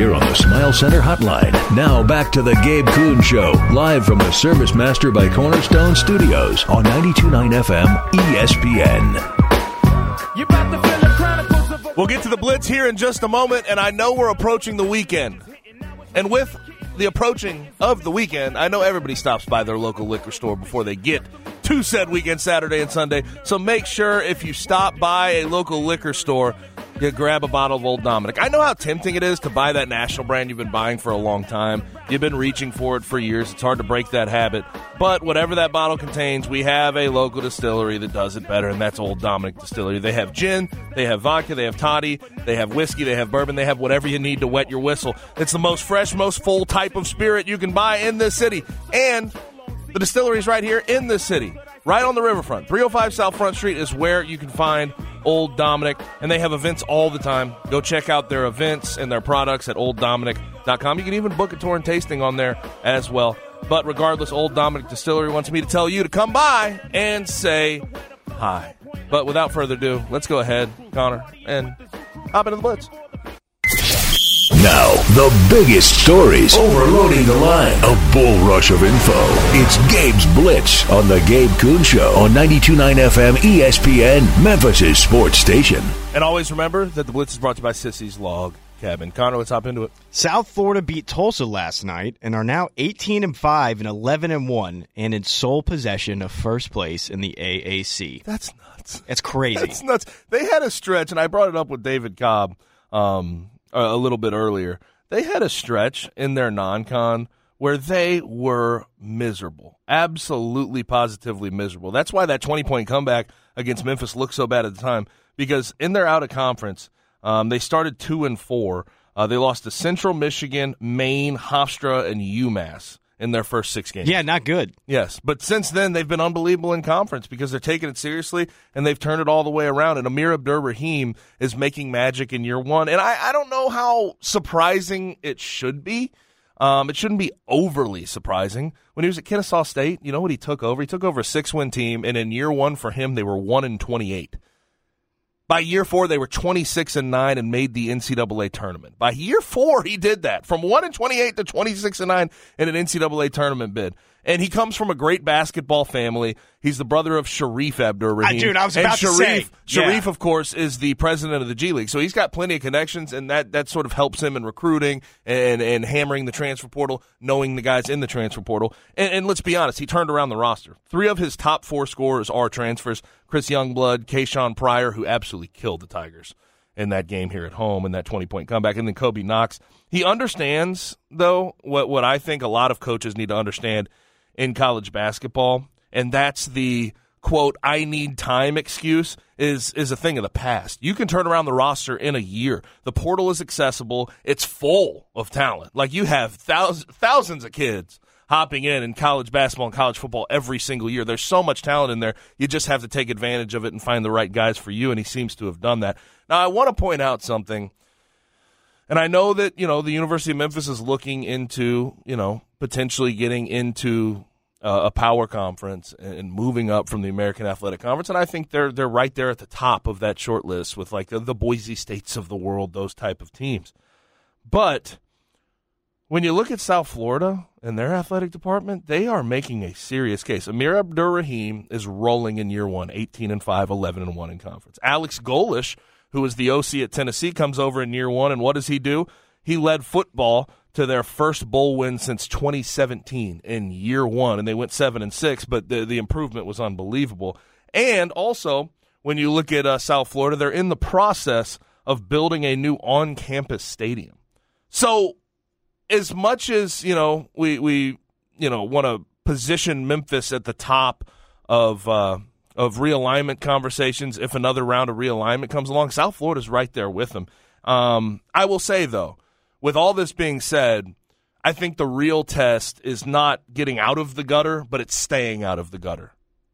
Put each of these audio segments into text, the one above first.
here on the Smile Center Hotline. Now back to the Gabe Kuhn Show, live from the Service Master by Cornerstone Studios on 92.9 FM ESPN. We'll get to the Blitz here in just a moment, and I know we're approaching the weekend. And with the approaching of the weekend, I know everybody stops by their local liquor store before they get to said weekend, Saturday and Sunday. So make sure if you stop by a local liquor store, you grab a bottle of Old Dominick. I know how tempting it is to buy that national brand you've been buying for a long time. You've been reaching for it for years. It's hard to break that habit. But whatever that bottle contains, we have a local distillery that does it better, and that's Old Dominick Distillery. They have gin, they have vodka, they have toddy, they have whiskey, they have bourbon, they have whatever you need to wet your whistle. It's the most fresh, most full type of spirit you can buy in this city. And the distillery is right here in this city, right on the riverfront. 305 South Front Street is where you can find Old Dominick, and they have events all the time. Go check out their events and their products at olddominick.com. You can even book a tour and tasting on there as well. But regardless, Old Dominick Distillery wants me to tell you to come by and say hi. But without further ado, let's go ahead, Connor, and hop into the blitz. Now, the biggest stories overloading the line. A bull rush of info. It's Gabe's Blitz on the Gabe Kuhn Show on 92.9 FM ESPN, Memphis' sports station. And always remember that the blitz is brought to you by Sissy's Log Cabin. Connor, let's hop into it. South Florida beat Tulsa last night and are now 18 and 5 and 11 and 1 and in sole possession of first place in the AAC. That's nuts. It's crazy. That's nuts. They had a stretch, and I brought it up with David Cobb um, a a little bit earlier. They had a stretch in their non-con where they were miserable, absolutely, positively miserable. That's why that twenty-point comeback against Memphis looked so bad at the time because in their out of conference, um, they started two and four. Uh, they lost to Central Michigan, Maine, Hofstra, and UMass in their first six games. yeah, not good. Yes, but since then they've been unbelievable in conference because they're taking it seriously and they've turned it all the way around. And Amir Abdur Rahim is making magic in year one, and I, I don't know how surprising it should be. Um, it shouldn't be overly surprising. When he was at Kennesaw State, you know what he took over? He took over a six-win team, and in year one for him, they were one and twenty-eight. By year four, they were 26 and 9 and made the NCAA tournament. By year four, he did that from 1 and 28 to 26 and 9 in an NCAA tournament bid. And he comes from a great basketball family. He's the brother of Shareef Abdur Rahim. Ah, dude, I was and about to Shareef, say, Shareef, yeah. of course, is the president of the G League. So he's got plenty of connections, and that, that sort of helps him in recruiting and, and hammering the transfer portal, knowing the guys in the transfer portal. And, and let's be honest, he turned around the roster. Three of his top four scorers are transfers Chris Youngblood, Kasean Pryor, who absolutely killed the Tigers in that game here at home in that 20 point comeback. And then Kobe Knox. He understands, though, what, what I think a lot of coaches need to understand in college basketball, and that's the quote, I need time excuse is is a thing of the past. You can turn around the roster in a year. The portal is accessible. It's full of talent. Like you have thousands thousands of kids hopping in in college basketball and college football every single year. There's so much talent in there. You just have to take advantage of it and find the right guys for you, and he seems to have done that. Now, I want to point out something. And I know that, you know, the University of Memphis is looking into, you know, potentially getting into uh, a power conference and moving up from the American Athletic Conference. And I think they're they're right there at the top of that short list with like the, the Boise States of the world, those type of teams. But when you look at South Florida and their athletic department, they are making a serious case. Amir Abdurrahim is rolling in year one, 18 and 5, 11 and 1 in conference. Alex Golesh, who is the OC at Tennessee, comes over in year one, and what does he do? He led football to their first bowl win since 2017 in year one, and they went seven and six, but the the improvement was unbelievable. And also, when you look at uh, South Florida, they're in the process of building a new on-campus stadium. So as much as you know we we you know want to position Memphis at the top of uh, of realignment conversations if another round of realignment comes along, South Florida's right there with them. Um, I will say though, with all this being said, I think the real test is not getting out of the gutter, but it's staying out of the gutter.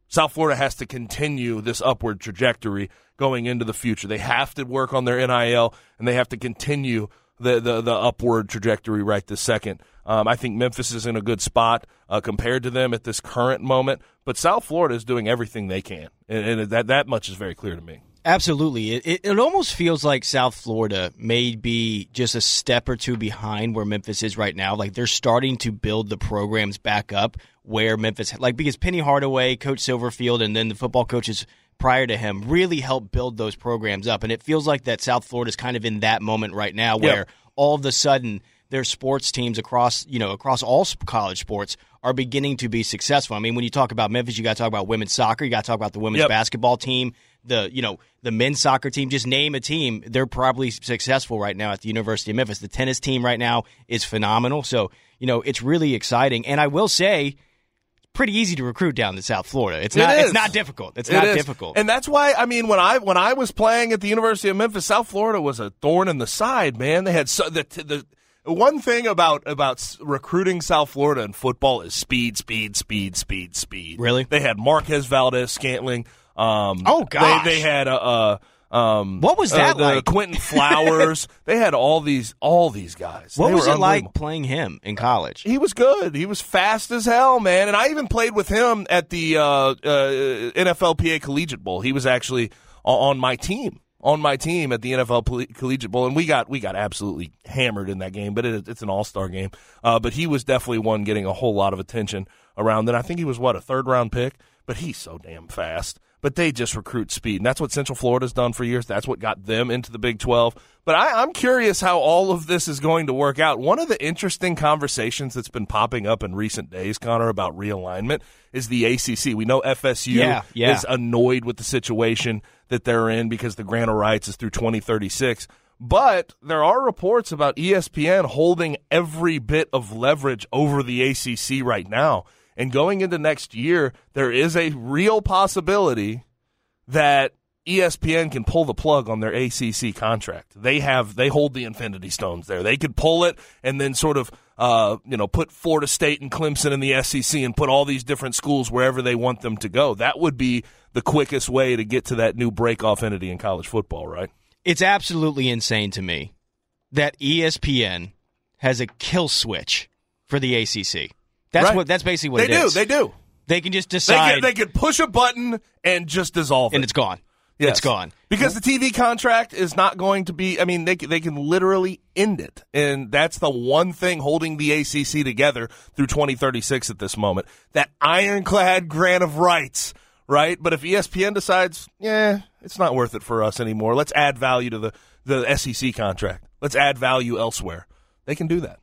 South Florida has to continue this upward trajectory going into the future. They have to work on their NIL and they have to continue the the, the upward trajectory right this second. Um, I think Memphis is in a good spot uh, compared to them at this current moment, but South Florida is doing everything they can, and, and that that much is very clear to me. Absolutely. It, it, it almost feels like South Florida may be just a step or two behind where Memphis is right now. Like they're starting to build the programs back up where Memphis, like because Penny Hardaway, Coach Silverfield, and then the football coaches prior to him really helped build those programs up. And it feels like that South Florida is kind of in that moment right now where Yep. all of a sudden their sports teams across, you know, across all college sports are beginning to be successful. I mean, when you talk about Memphis, you got to talk about women's soccer, you got to talk about the women's Yep. basketball team, the, you know, the men's soccer team, just name a team, they're probably successful right now at the University of Memphis. The tennis team right now is phenomenal. So, you know, it's really exciting. And I will say, pretty easy to recruit down in South Florida. It's not is. it's not difficult. It's It not is. difficult. and that's why I mean when I when I was playing at the University of Memphis, South Florida was a thorn in the side. Man, they had so the the one thing about about recruiting South Florida in football is speed, speed, speed, speed, speed. Really? They had Marquez Valdes-Scantling. Um, Oh, gosh. They, they had a. Uh, um, What was uh, that the like? Quinton Flowers. they had all these all these guys. what They was it like playing him in college? He was good. He was fast as hell, man. And I even played with him at the uh, uh, NFLPA Collegiate Bowl. He was actually on my team, on my team at the NFL Collegiate Bowl, and we got we got absolutely hammered in that game. But it, it's an All Star game. Uh, but he was definitely one getting a whole lot of attention around. Then I think he was what a third round pick, but he's so damn fast. But they just recruit speed, and that's what Central Florida's done for years. That's what got them into the Big Twelve. But I, I'm curious how all of this is going to work out. One of the interesting conversations that's been popping up in recent days, Connor, about realignment is the ACC. We know FSU Yeah, yeah. is annoyed with the situation that they're in because the grant of rights is through 2036. But there are reports about ESPN holding every bit of leverage over the ACC right now. And going into next year, there is a real possibility that ESPN can pull the plug on their ACC contract. They have they hold the Infinity Stones there. They could pull it and then sort of uh, you know put Florida State and Clemson in the SEC and put all these different schools wherever they want them to go. That would be the quickest way to get to that new break off entity in college football, right? It's absolutely insane to me that ESPN has a kill switch for the ACC. That's Right. what. That's basically what they it do. is. They do. They can just They decide, they could push a button and just dissolve and it's gone. Yes. It's gone. because the TV contract is not going to be. I mean, they can- they can literally end it, and that's the one thing holding the ACC together through 2036 at this moment. That ironclad grant of rights, right? But if ESPN decides, yeah, it's not worth it for us anymore, let's add value to the the SEC contract. Let's add value elsewhere. They can do that.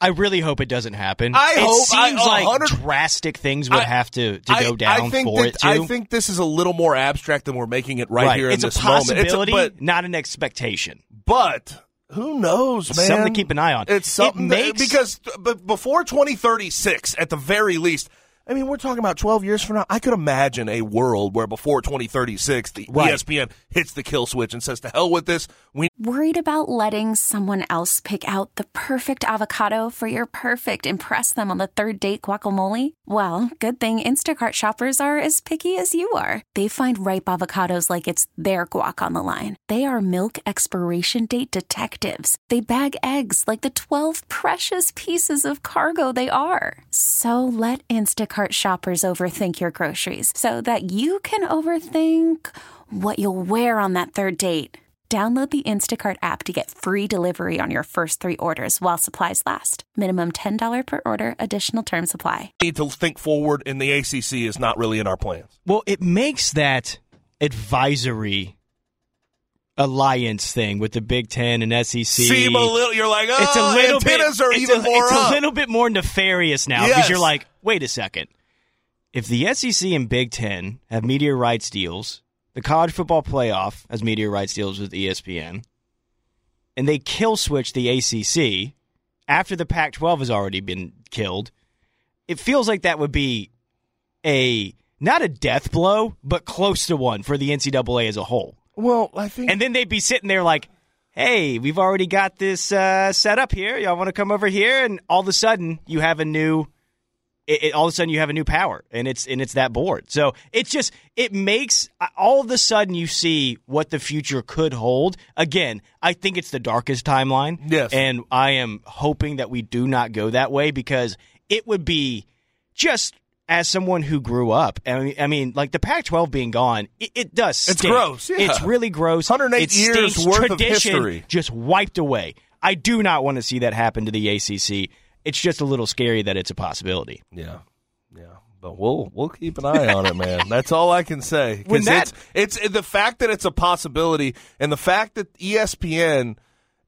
I really hope it doesn't happen. I it hope- I- seems a like drastic things would I- have to, to I- go down I think for that, it to. I think this is a little more abstract than we're making it right, here it's in a this moment. possibility, It's a, but not an expectation. But who knows, man? something to keep an eye on. It's something It that- makes- because but before 2036, at the very least. I mean, we're talking about 12 years from now. I could imagine a world where before 2036, the Right. ESPN hits the kill switch and says, "To hell with this. We Worried about letting someone else pick out the perfect avocado for your perfect impress them on the third date guacamole? Well, good thing Instacart shoppers are as picky as you are. They find ripe avocados like it's their guac on the line. They are milk expiration date detectives. They bag eggs like the 12 precious pieces of cargo they are. So let Instacart shoppers overthink your groceries so that you can overthink what you'll wear on that third date. Download the Instacart app to get free delivery on your first three orders while supplies last. Minimum $10 per order, additional term supply. need to think forward, and the ACC is not really in our plans." Well, it makes that advisory alliance thing with the Big Ten and SEC. Seem a little. You're like, oh, it's a oh, little bit. antennas are it's even a, more It's up. a little bit more nefarious now Yes. because you're like, wait a second. If the SEC and Big Ten have media rights deals, the college football playoff has media rights deals with ESPN, and they kill switch the ACC after the Pac-12 has already been killed, it feels like that would be a not a death blow, but close to one for the NCAA as a whole. Well, I think And then they'd be sitting there like, hey, we've already got this uh, set up here. Y'all want to come over here? And all of a sudden, you have a new. It, it- all of a sudden, you have a new power, and it's and it's that board. So it's just it makes all of a sudden you see what the future could hold. Again, I think it's the darkest timeline. Yes. and I am hoping that we do not go that way because it would be just as someone who grew up, I mean, I mean like the Pac-12 being gone, it, it does. Stink. It's gross, yeah. It's really gross. 108 it years stinks. worth of history. just wiped away. I do not want to see that happen to the ACC. It's just a little scary that it's a possibility. Yeah, yeah. But we'll we'll keep an eye on it, man. That's all I can say. When 'Cause that- it's it's the fact that it's a possibility, and the fact that ESPN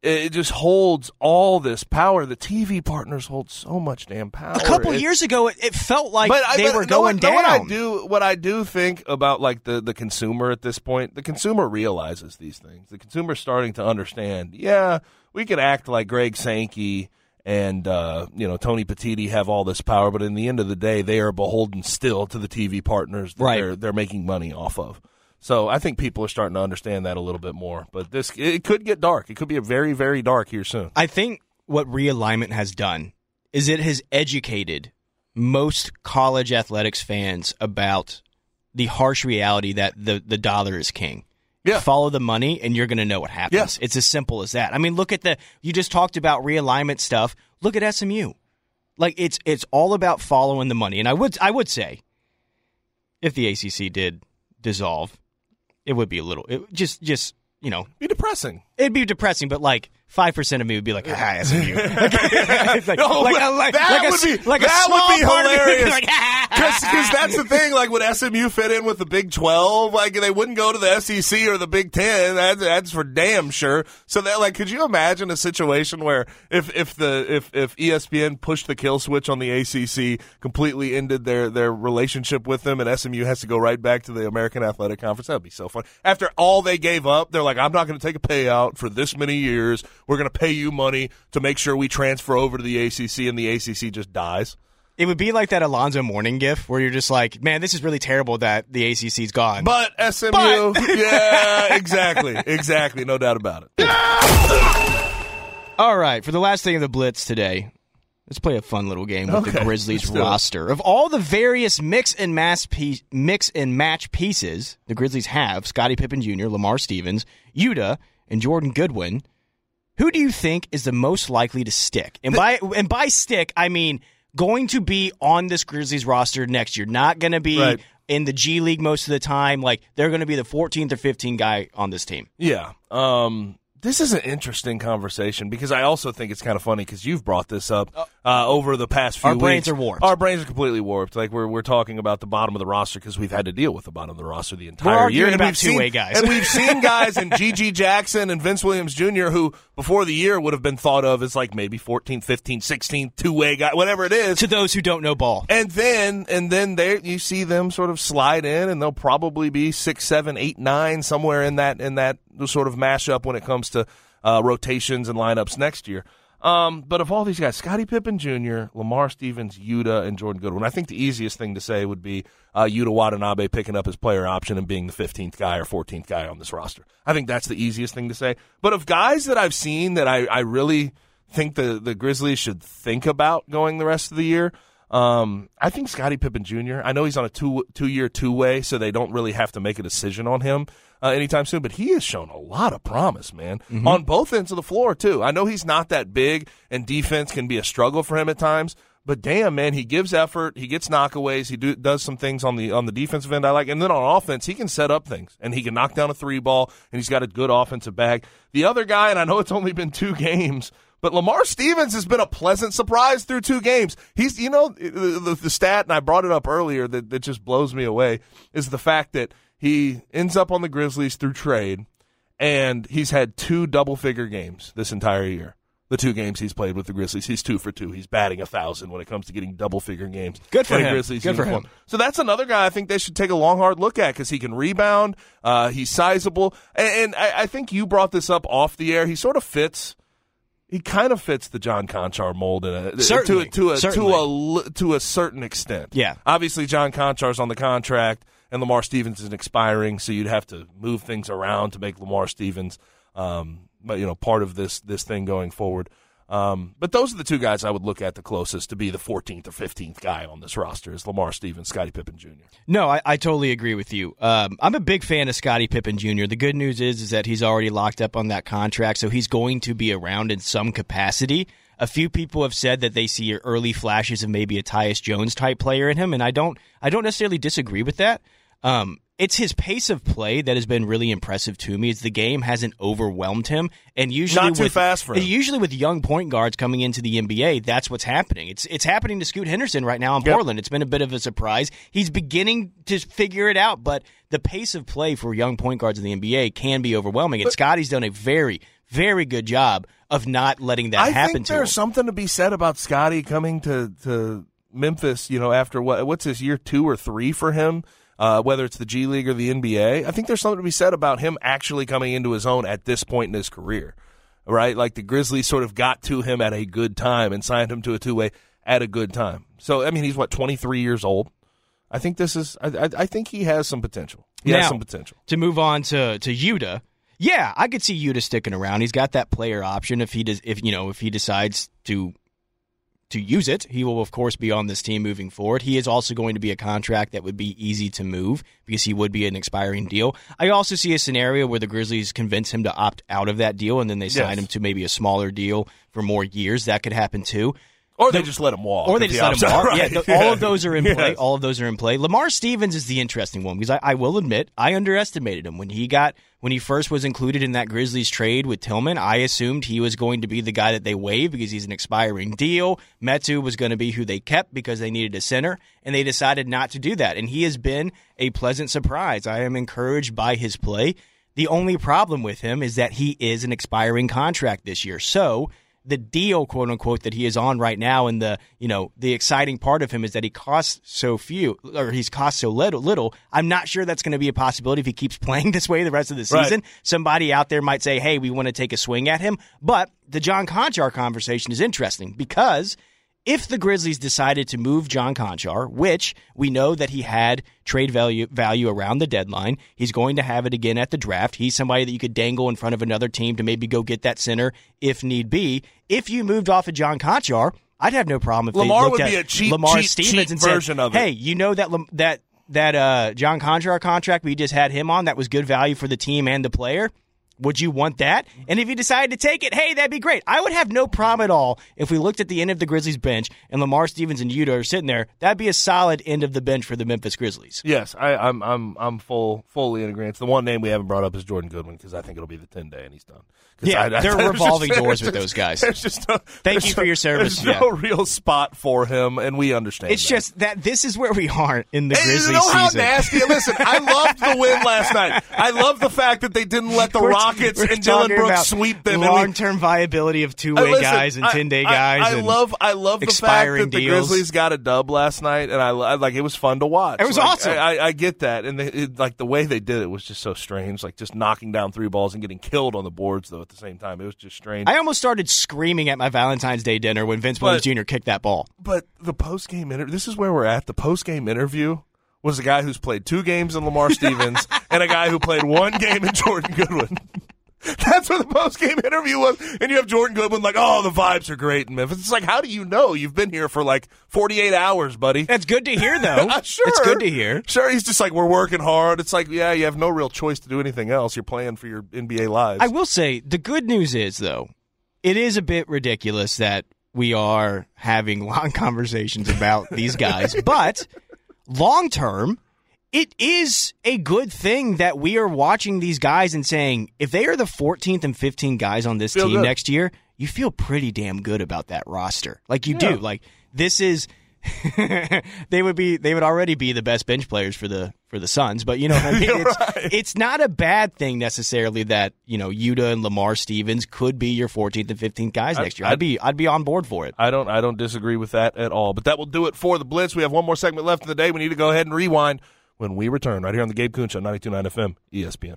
it just holds all this power. The TV partners hold so much damn power. A couple It- years ago, it, it felt like but they but were going down. What I do, what I do think about like the the consumer at this point, the consumer realizes these things. The consumer's starting to understand. Yeah, we could act like Greg Sankey and uh, you know Tony Petitti have all this power, but in the end of the day, they are beholden still to the TV partners that Right. they're they're making money off of. So I think people are starting to understand that a little bit more. But this it could get dark. It could be a very very dark here soon. I think what realignment has done is it has educated most college athletics fans about the harsh reality that the, the dollar is king. Yeah. Follow the money and you're going to know what happens. It's as simple as that. I mean, look at the you just talked about realignment stuff. Look at SMU. Like it's it's all about following the money. And I would I would say if the ACC did dissolve, it would be a little it, just just, you know, Be depressing. It'd be depressing, but like five percent of me would be like, ah, SMU. It's like, No, like, that like a, would be like that would be part of me hilarious. like, ah. ah, ah because ah, that's the thing. Like, would SMU fit in with the Big Twelve? Like, they wouldn't go to the SEC or the Big Ten. That's, that's for damn sure. So that, like, could you imagine a situation where if if the if if ESPN pushed the kill switch on the ACC, completely ended their their relationship with them, and SMU has to go right back to the American Athletic Conference? That'd be so fun. After all they gave up, they're like, I'm not going to take a payout for this many years. We're going to pay you money to make sure we transfer over to the ACC, and the ACC just dies. It would be like that Alonzo Mourning gif where you're just like, man, this is really terrible that the ACC's gone. But SMU, But- yeah, exactly, exactly, no doubt about it. All right, for the last thing of the Blitz today, let's play a fun little game with the Grizzlies let's do it. roster. Of all the various mix and mass piece, mix and match pieces the Grizzlies have, Scottie Pippen Jr., Lamar Stevens, Yuta, and Jordan Goodwin, who do you think is the most likely to stick? And by and by stick, I mean going to be on this Grizzlies roster next year. Not going to be Right. in the G League most of the time. Like they're going to be the 14th or 15th guy on this team. Yeah. Um, this is an interesting conversation because I also think it's kind of funny because you've brought this up uh, over the past few Our brains are warped. Our brains are completely warped. Like we're we're talking about the bottom of the roster because we've had to deal with the bottom of the roster the entire year. about we've seen- two-way guys. and we've seen guys in G.G. Jackson and Vince Williams Jr. who before the year would have been thought of as like maybe 14, 15, 16, two way guy, whatever it is. To those who don't know ball. And then and then there you see them sort of slide in, and they'll probably be six, seven, eight, nine, somewhere in that in that sort of mashup when it comes to uh, rotations and lineups next year. Um, but of all these guys, Scottie Pippen Jr., Lamar Stevens, Yuta, and Jordan Goodwin, I think the easiest thing to say would be uh, Yuta Watanabe picking up his player option and being the 15th guy or 14th guy on this roster. I think that's the easiest thing to say. But of guys that I've seen that I, I really think the, the Grizzlies should think about going the rest of the year, um, I think Scottie Pippen Jr. I know he's on a two two year two way, so they don't really have to make a decision on him uh, anytime soon. But he has shown a lot of promise, man, on both ends of the floor too. I know he's not that big, and defense can be a struggle for him at times. But damn, man, he gives effort. He gets knockaways. He do, does some things on the on the defensive end I like, and then on offense, he can set up things and he can knock down a three ball, and he's got a good offensive bag. The other guy, and I know it's only been two games, but Lamar Stevens has been a pleasant surprise through two games. He's, you know, the, the, stat, and I brought it up earlier that, that just blows me away is the fact that he ends up on the Grizzlies through trade, and he's had two double figure games this entire year. The two games he's played with the Grizzlies, he's two for two. He's batting a thousand when it comes to getting double figure games. Good for him. Grizzlies Good for him. So that's another guy I think they should take a long, hard look at because he can rebound. Uh, he's sizable, and, and I, I think you brought this up off the air. He sort of fits. He kind of fits the John Konchar mold in a, Certainly. to, to a to a to a certain extent. Yeah. Obviously, John Konchar's on the contract, and Lamar Stevens isn't expiring, so you'd have to move things around to make Lamar Stevens, um, but you know, part of this this thing going forward. Um, but those are the two guys I would look at the closest to be the 14th or 15th guy on this roster is Lamar Stevens, Scottie Pippen Jr. No, I, I totally agree with you. Um, I'm a big fan of Scottie Pippen Jr. The good news is is that he's already locked up on that contract, so he's going to be around in some capacity. A few people have said that they see early flashes of maybe a Tyus Jones type player in him, and I don't I don't necessarily disagree with that. Um, it's his pace of play that has been really impressive to me. Is the game hasn't overwhelmed him, and usually not too with, fast for him. Usually with young point guards coming into the NBA, that's what's happening. It's it's happening to Scoot Henderson right now in Yep. Portland. It's been a bit of a surprise. He's beginning to figure it out, but the pace of play for young point guards in the NBA can be overwhelming. And Scotty's done a very very good job of not letting that I happen think to there's something to be said about Scotty coming to to Memphis. You know, after what what's his year two or three for him, uh, whether it's the G League or the NBA. I think there's something to be said about him actually coming into his own at this point in his career. Right, like the Grizzlies sort of got to him at a good time and signed him to a two way at a good time. So I mean, he's what 23 years old. I think this is. I, I, I think he has some potential. He has some potential. to move on to to Yuta. Yeah, I could see Yuta sticking around. He's got that player option if he does if you know if he decides to to use it. He will of course be on this team moving forward. He is also going to be a contract that would be easy to move because he would be an expiring deal. I also see a scenario where the Grizzlies convince him to opt out of that deal and then they sign Yes. him to maybe a smaller deal for more years. That could happen too. Or they just let him walk. Or they just he let him walk. Yeah, right? th- all of those are in play. Yes. All of those are in play. Lamar Stevens is the interesting one because I, I will admit I underestimated him when he got when he first was included in that Grizzlies trade with Tillman. I assumed he was going to be the guy that they waived because he's an expiring deal. Metu was going to be who they kept because they needed a center, and they decided not to do that. And he has been a pleasant surprise. I am encouraged by his play. The only problem with him is that he is an expiring contract this year. So the deal, quote unquote, that he is on right now, and the you know the exciting part of him is that he costs so few, or he's cost so little. Little. I'm not sure that's going to be a possibility if he keeps playing this way the rest of the Right. season. Somebody out there might say, "Hey, we want to take a swing at him," but the John Konchar conversation is interesting because if the Grizzlies decided to move John Konchar, which we know that he had trade value value around the deadline, he's going to have it again at the draft. He's somebody that you could dangle in front of another team to maybe go get that center if need be. If you moved off of John Konchar, I'd have no problem if Lamar they looked would at be a cheap- Lamar cheap, Stevens cheap and version said, of it. "Hey, you know that that that uh, John Konchar contract we just had him on that was good value for the team and the player." Would you want that? And if you decided to take it, hey, that'd be great. I would have no problem at all if we looked at the end of the Grizzlies bench and Lamar Stevens and Yuta are sitting there. That'd be a solid end of the bench for the Memphis Grizzlies. Yes, I, I'm I'm I'm full fully in agreement. The one name we haven't brought up is Jordan Goodwin because I think it'll be the ten day and he's done. Yeah, I- I- they're revolving just- doors with those guys. Just no, Thank you for your service, There's yeah. no real spot for him, and we understand. It's that. just that this is where we are in the Hey, Grizzlies you know how season. nasty. Listen, I loved the win last night. I love the fact that they didn't let the We're- Rockets we're and Dillon Brooks sweep them. Long-term viability of Uh, two-way guys and I- ten-day I- guys. I, love, I love the fact that the. Grizzlies got a dub last night, and I, I like it was fun to watch. It was Like, awesome. I, I, I get that, and they, it, like the way they did it was just so strange. Like just knocking down three balls and getting killed on the boards, though. At the same time, it was just strange. I almost started screaming at my Valentine's Day dinner when Vince Williams Jr. kicked that ball. but the post game interview. This is where we're at. The post game interview was a guy who's played two games in Lamar Stevens and a guy who played one game in Jordan Goodwin. That's what the post game interview was. And you have Jordan Goodwin like, oh, the vibes are great in Memphis. It's like, how do you know? You've been here for like 48 hours, buddy. That's good to hear, though. Uh, sure. It's good to hear. Sure, he's just like, we're working hard. It's like, yeah, you have no real choice to do anything else. You're playing for your NBA lives. I will say the good news is though, it is a bit ridiculous that we are having long conversations about these guys, but long term, it is a good thing that we are watching these guys and saying if they are the 14th and 15th guys on this Feel team good. next year, you feel pretty damn good about that roster. Like you Yeah. do. Like this is they would be they would already be the best bench players for the for the Suns, but you know what I mean? It's, right. it's not a bad thing necessarily that, you know, Yuta and Lamar Stevens could be your 14th and 15th guys I- next year. I- I'd be I'd be on board for it. I don't I don't disagree with that at all. But that will do it for the Blitz. We have one more segment left in the day. We need to go ahead and rewind when we return right here on the Gabe Kuhn Show, 92.9 FM, ESPN.